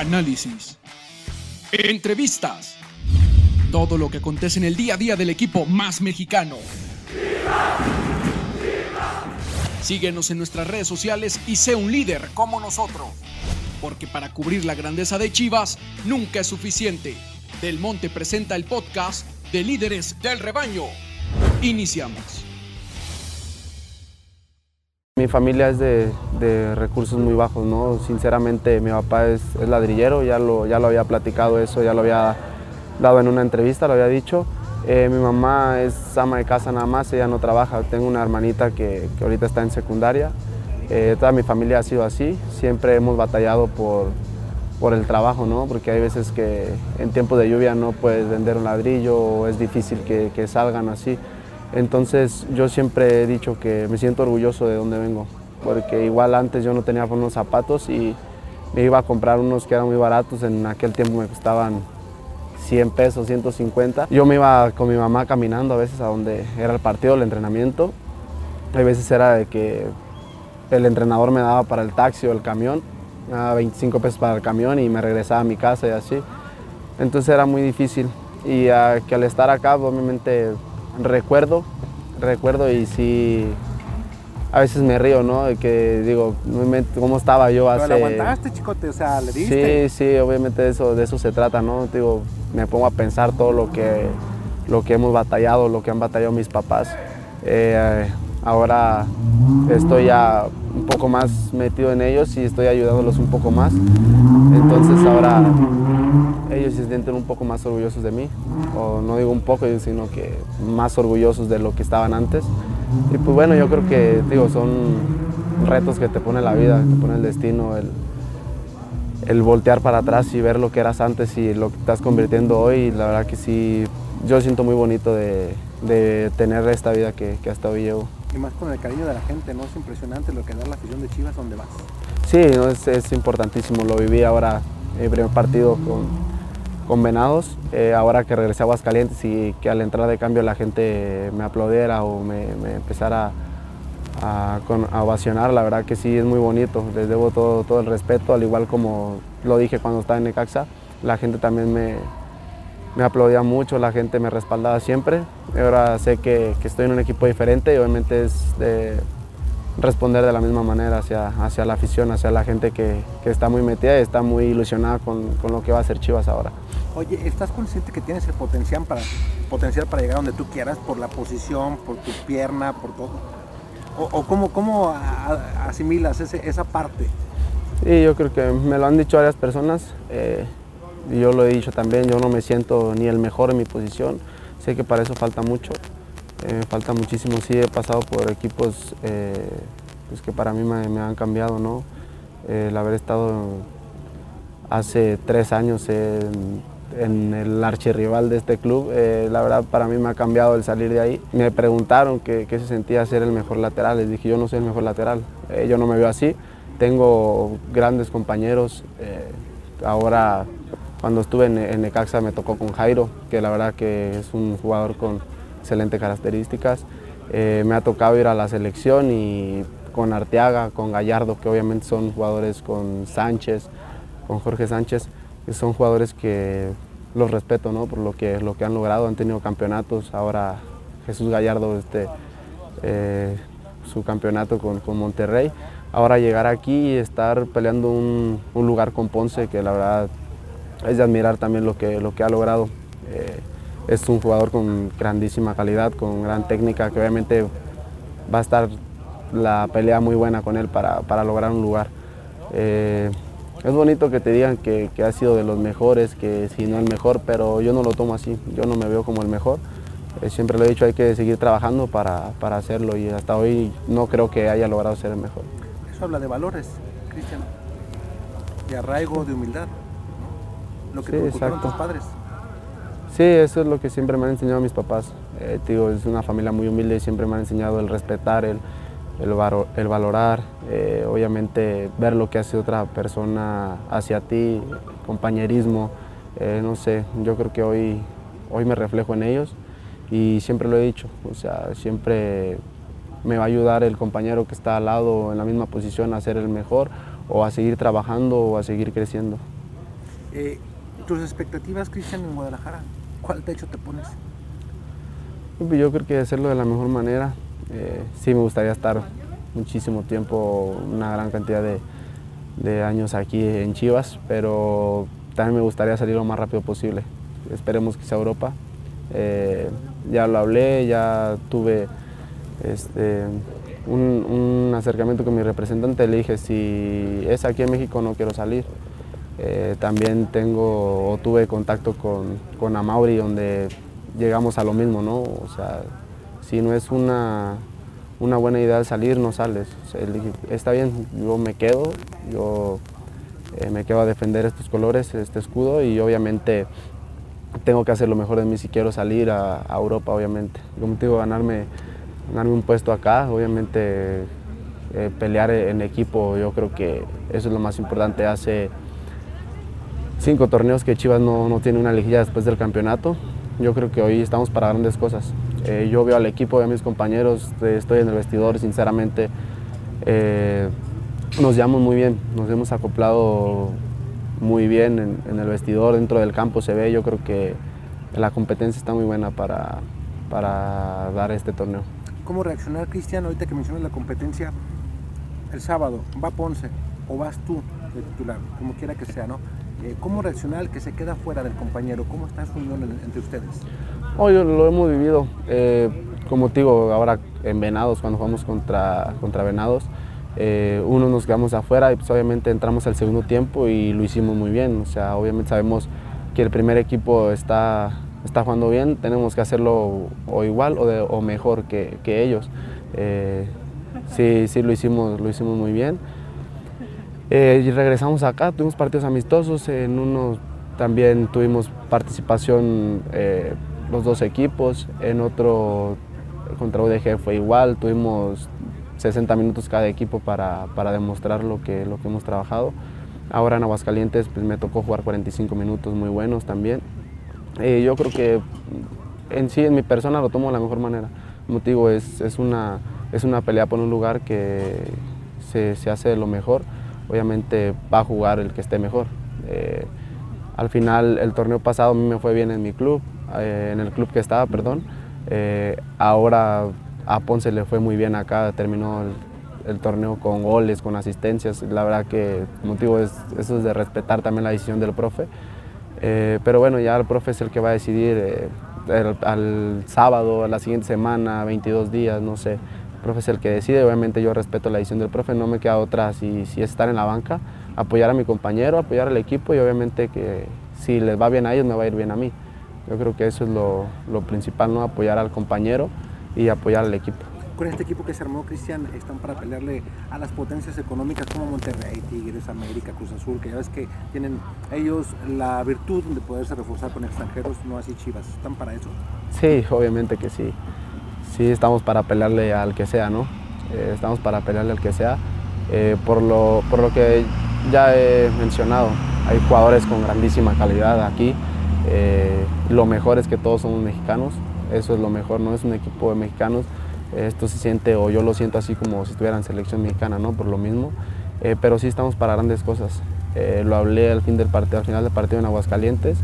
análisis, entrevistas, todo lo que acontece en el día a día del equipo más mexicano. Síguenos en nuestras redes sociales y sé un líder como nosotros. Porque para cubrir la grandeza de Chivas nunca es suficiente. Del Monte presenta el podcast de líderes del rebaño. Iniciamos. Mi familia es de, recursos muy bajos, ¿no? Sinceramente mi papá es, ladrillero, ya lo, ya lo había platicado eso, ya lo había dado en una entrevista, lo había dicho. Eh, mi mamá es ama de casa nada más, ella no trabaja. Tengo una hermanita que, ahorita está en secundaria. Eh, toda mi familia ha sido así, siempre hemos batallado por, por el trabajo, ¿no? Porque hay veces que en tiempo de lluvia no puedes vender un ladrillo o es difícil que, que salgan así. Entonces yo siempre he dicho que me siento orgulloso de dónde vengo, porque igual antes yo no tenía unos zapatos y me iba a comprar unos que eran muy baratos, en aquel tiempo me costaban 100 pesos, 150. Yo me iba con mi mamá caminando a veces a donde era el partido, el entrenamiento. Hay veces era de que el entrenador me daba para el taxi o el camión, me daba 25 pesos para el camión y me regresaba a mi casa y así. Entonces era muy difícil y que al estar acá obviamente recuerdo, recuerdo y sí, a veces me río, ¿no? De que digo, ¿cómo estaba yo hace... ¿Pero aguantaste, chicote? O sea, ¿le diste? Sí, sí, obviamente de eso, de eso se trata, ¿no? Digo, me pongo a pensar todo lo que, lo que hemos batallado, lo que han batallado mis papás. Eh, ahora estoy ya un poco más metido en ellos y estoy ayudándolos un poco más. Entonces ahora ellos se sienten un poco más orgullosos de mí, o no digo un poco, sino que más orgullosos de lo que estaban antes. Y pues bueno, yo creo que digo, son retos que te pone la vida, que te pone el destino, el, el voltear para atrás y ver lo que eras antes y lo que estás convirtiendo hoy. La verdad que sí, yo siento muy bonito de, de tener esta vida que, que hasta hoy llevo. Y más con el cariño de la gente, ¿no? Es impresionante lo que da la afición de Chivas donde vas. Sí, no, es, es importantísimo, lo viví ahora, el primer partido con, con Venados, eh, ahora que regresé a Aguascalientes y que al entrar de cambio la gente me aplaudiera o me, empezara a, a, ovacionar, la verdad que sí es muy bonito, les debo todo, todo el respeto, al igual como lo dije cuando estaba en Necaxa, la gente también me, me aplaudía mucho, la gente me respaldaba siempre, ahora sé que, que estoy en un equipo diferente y obviamente es de responder de la misma manera hacia, hacia la afición, hacia la gente que, que está muy metida y está muy ilusionada con, con, lo que va a hacer Chivas ahora. Oye, ¿estás consciente que tienes el potencial para, potencial para llegar donde tú quieras por la posición, por tu pierna, por todo? ¿O, o cómo, cómo asimilas ese, esa parte? Sí, yo creo que me lo han dicho varias personas. Eh, y yo lo he dicho también, yo no me siento ni el mejor en mi posición. Sé que para eso falta mucho. Eh, falta muchísimo, sí he pasado por equipos eh, pues que para mí me, han cambiado, ¿no? el haber estado hace tres años en, el archirrival de este club, eh, la verdad para mí me ha cambiado el salir de ahí. Me preguntaron qué se sentía ser el mejor lateral, les dije yo no soy el mejor lateral, yo no me veo así, tengo grandes compañeros, ahora cuando estuve en, en Necaxa me tocó con Jairo, que la verdad que es un jugador con excelentes características. Eh, me ha tocado ir a la selección y con Arteaga, con Gallardo, que obviamente son jugadores con Sánchez, con Jorge Sánchez, que son jugadores que los respeto ¿no? por lo que, lo que han logrado, han tenido campeonatos, ahora Jesús Gallardo, este, eh, su campeonato con, con, Monterrey, ahora llegar aquí y estar peleando un, lugar con Ponce, que la verdad es de admirar también lo que, lo que ha logrado. Eh, es un jugador con grandísima calidad, con gran técnica, que obviamente va a estar la pelea muy buena con él para, para lograr un lugar. Eh, es bonito que te digan que, que ha sido de los mejores, que si no el mejor, pero yo no lo tomo así, yo no me veo como el mejor. Eh, siempre lo he dicho, hay que seguir trabajando para, para, hacerlo y hasta hoy no creo que haya logrado ser el mejor. Eso habla de valores, Cristian, de arraigo, de humildad, lo que sí, tus padres. Sí, eso es lo que siempre me han enseñado mis papás. Eh, es una familia muy humilde y siempre me han enseñado el respetar, el, el, valorar, eh, obviamente ver lo que hace otra persona hacia ti, compañerismo, eh, no sé, yo creo que hoy, hoy me reflejo en ellos y siempre lo he dicho, o sea, siempre me va a ayudar el compañero que está al lado en la misma posición a ser el mejor o a seguir trabajando o a seguir creciendo. Eh, ¿Tus expectativas, Cristian, en Guadalajara? ¿Cuál techo te pones? Yo creo que hacerlo de la mejor manera. Eh, sí me gustaría estar muchísimo tiempo, una gran cantidad de, años aquí en Chivas, pero también me gustaría salir lo más rápido posible. Esperemos que sea Europa. Eh, ya lo hablé, ya tuve este, un, acercamiento con mi representante, le dije si es aquí en México no quiero salir. Eh, también tengo o tuve contacto con, con Amauri donde llegamos a lo mismo, ¿no? O sea, si no es una, una buena idea salir, no sales. está bien, yo me quedo, yo eh, me quedo a defender estos colores, este escudo y obviamente tengo que hacer lo mejor de mí si quiero salir a, Europa, obviamente. Como te digo, ganarme, ganarme un puesto acá, obviamente eh, pelear en equipo, yo creo que eso es lo más importante. Hace cinco torneos que Chivas no, no tiene una liguilla después del campeonato. Yo creo que hoy estamos para grandes cosas. Eh, yo veo al equipo, veo a mis compañeros, estoy en el vestidor, sinceramente eh, nos llevamos muy bien, nos hemos acoplado muy bien en, el vestidor, dentro del campo se ve, yo creo que la competencia está muy buena para, para dar este torneo. ¿Cómo reaccionar, Cristian, ahorita que mencionas la competencia? El sábado, va Ponce o vas tú de titular, como quiera que sea, ¿no? Eh, ¿Cómo reaccionar el que se queda fuera del compañero? ¿Cómo está su unión entre ustedes? Hoy lo hemos vivido. Eh, como te digo, ahora en Venados, cuando jugamos contra, contra Venados, eh, uno nos quedamos afuera y pues obviamente entramos al segundo tiempo y lo hicimos muy bien. O sea, obviamente sabemos que el primer equipo está, está jugando bien, tenemos que hacerlo o igual o, mejor que, ellos. Sí, sí lo hicimos, lo hicimos muy bien. Y regresamos acá, tuvimos partidos amistosos, en uno también tuvimos participación los dos equipos. En otro, contra UDG fue igual, tuvimos 60 minutos cada equipo para, para demostrar lo que, lo que hemos trabajado. Ahora en Aguascalientes pues, me tocó jugar 45 minutos muy buenos también. Eh, yo creo que en sí, en mi persona, lo tomo de la mejor manera. Como es, es, una, es una pelea por un lugar que se, se hace lo mejor. Obviamente va a jugar el que esté mejor. Eh, al final, el torneo pasado a mí me fue bien en mi club, eh, en el club que estaba, perdón. Eh, ahora a Ponce le fue muy bien acá, terminó el, torneo con goles, con asistencias. La verdad que, como digo, es, eso es de respetar también la decisión del profe. Pero bueno, ya el profe es el que va a decidir al sábado, a la siguiente semana, 22 días, no sé. El profe es el que decide, obviamente yo respeto la decisión del profe, no me queda otra si, si es estar en la banca, apoyar a mi compañero, apoyar al equipo y obviamente que si les va bien a ellos me va a ir bien a mí. Yo creo que eso es lo, principal, ¿no? apoyar al compañero y apoyar al equipo. Con este equipo que se armó, Cristian, están para pelearle a las potencias económicas como Monterrey, Tigres, América, Cruz Azul, que ya ves que tienen ellos la virtud de poderse reforzar con extranjeros, no así Chivas. ¿Están para eso? Sí, obviamente que sí. Sí, estamos para pelearle al que sea, ¿no? Eh, estamos para pelearle al que sea. Eh, por, lo, por lo que ya he mencionado, hay jugadores con grandísima calidad aquí. Eh, lo mejor es que todos somos mexicanos, eso es lo mejor, no es un equipo de mexicanos. Esto se siente, o yo lo siento así como si estuviera en selección mexicana, ¿no? Por lo mismo. Pero sí estamos para grandes cosas. Lo hablé al, fin del partido, al final del partido en Aguascalientes.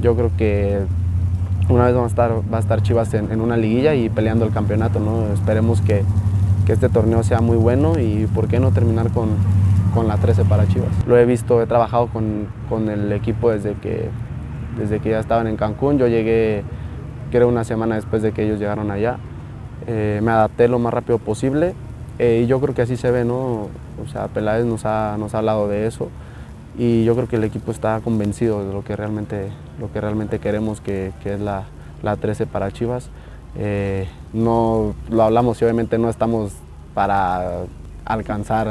Yo creo que una vez va a estar, va a estar Chivas en, una liguilla y peleando el campeonato. ¿no? Esperemos que, que, este torneo sea muy bueno y por qué no terminar con, con la 13 para Chivas. Lo he visto, he trabajado con, con el equipo desde que desde que ya estaban en Cancún. Yo llegué, creo, una semana después de que ellos llegaron allá. Eh, me adapté lo más rápido posible eh, y yo creo que así se ve, ¿no? O sea, Peláez nos ha, nos ha hablado de eso y yo creo que el equipo está convencido de lo que realmente, lo que realmente queremos, que, que es la, la, 13 para Chivas. Eh, no lo hablamos y obviamente no estamos para alcanzar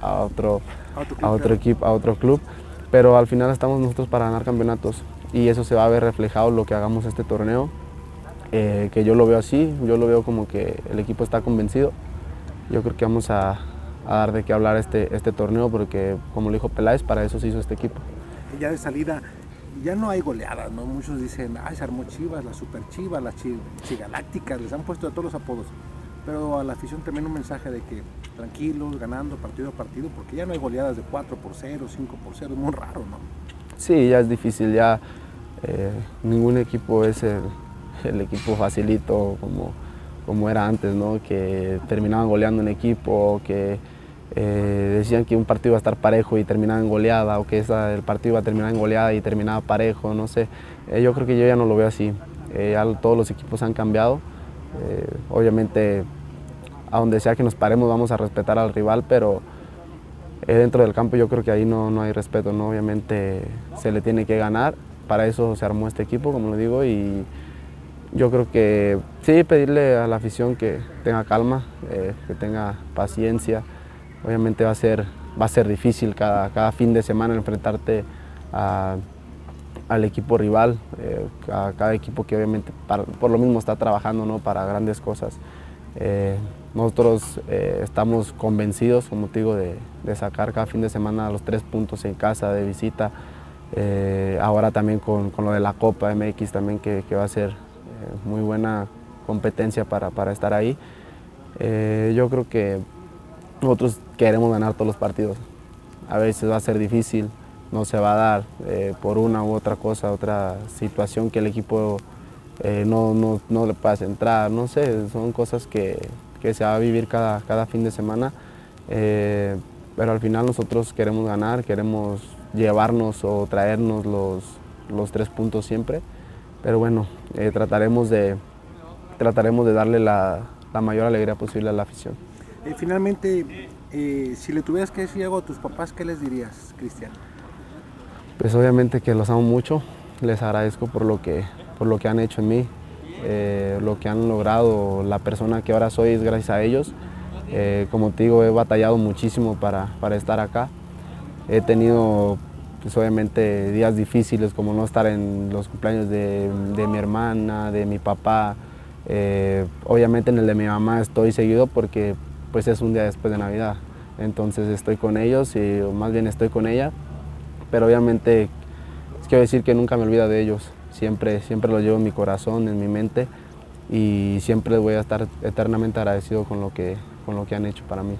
a otro, a otro equipo, a otro club, pero al final estamos nosotros para ganar campeonatos y eso se va a ver reflejado en lo que hagamos este torneo, eh, que yo lo veo así, yo lo veo como que el equipo está convencido. Yo creo que vamos a, dar de qué hablar este, este torneo porque, como lo dijo Peláez, para eso se hizo este equipo. Ya de salida, ya no hay goleadas, ¿no? Muchos dicen, ay, se armó Chivas, la Super Chivas, las Chigalácticas, les han puesto de todos los apodos. Pero a la afición también un mensaje de que tranquilos, ganando partido a partido, porque ya no hay goleadas de 4 por 0, 5 por 0, es muy raro, ¿no? Sí, ya es difícil, ya eh, ningún equipo es el, equipo facilito como, como era antes, ¿no? que terminaban goleando un equipo, que eh, decían que un partido iba a estar parejo y terminaba en goleada, o que el partido iba a terminar en goleada y terminaba parejo, no sé. Eh, yo creo que yo ya no lo veo así. ya todos los equipos han cambiado. obviamente, a donde sea que nos paremos vamos a respetar al rival, pero dentro del campo yo creo que ahí no, no hay respeto, ¿no? obviamente se le tiene que ganar, para eso se armó este equipo, como lo digo, y yo creo que sí, pedirle a la afición que tenga calma, eh, que tenga paciencia, obviamente va a ser, va a ser difícil cada, cada fin de semana enfrentarte al equipo rival, eh, a cada equipo que obviamente por lo mismo está trabajando ¿no? para grandes cosas. Eh, nosotros estamos convencidos, como te digo, de, sacar cada fin de semana los tres puntos en casa de visita. Ahora también con, lo de la Copa MX también que, va a ser muy buena competencia para, estar ahí. yo creo que nosotros queremos ganar todos los partidos. A veces va a ser difícil, no se va a dar por una u otra cosa, otra situación que el equipo no, no, no, le pueda entrar, no sé, son cosas que, que se va a vivir cada, cada fin de semana. Eh, pero al final nosotros queremos ganar, queremos llevarnos o traernos los, los tres puntos siempre. Pero bueno, eh, trataremos, de, trataremos de darle la, la, mayor alegría posible a la afición. Eh, finalmente, si le tuvieras que decir algo a tus papás, ¿qué les dirías, Cristian? Pues obviamente que los amo mucho, les agradezco por lo que, por lo que han hecho en mí, eh, lo que han logrado, la persona que ahora soy es gracias a ellos. Eh, como te digo, he batallado muchísimo para, estar acá. He tenido, pues obviamente, días difíciles como no estar en los cumpleaños de, mi hermana, de mi papá. Eh, obviamente en el de mi mamá estoy seguido porque pues es un día después de Navidad. Entonces estoy con ellos y más bien estoy con ella. Pero obviamente quiero decir que nunca me olvido de ellos. Siempre, siempre lo llevo en mi corazón, en mi mente y siempre voy a estar eternamente agradecido con lo que, con lo que han hecho para mí.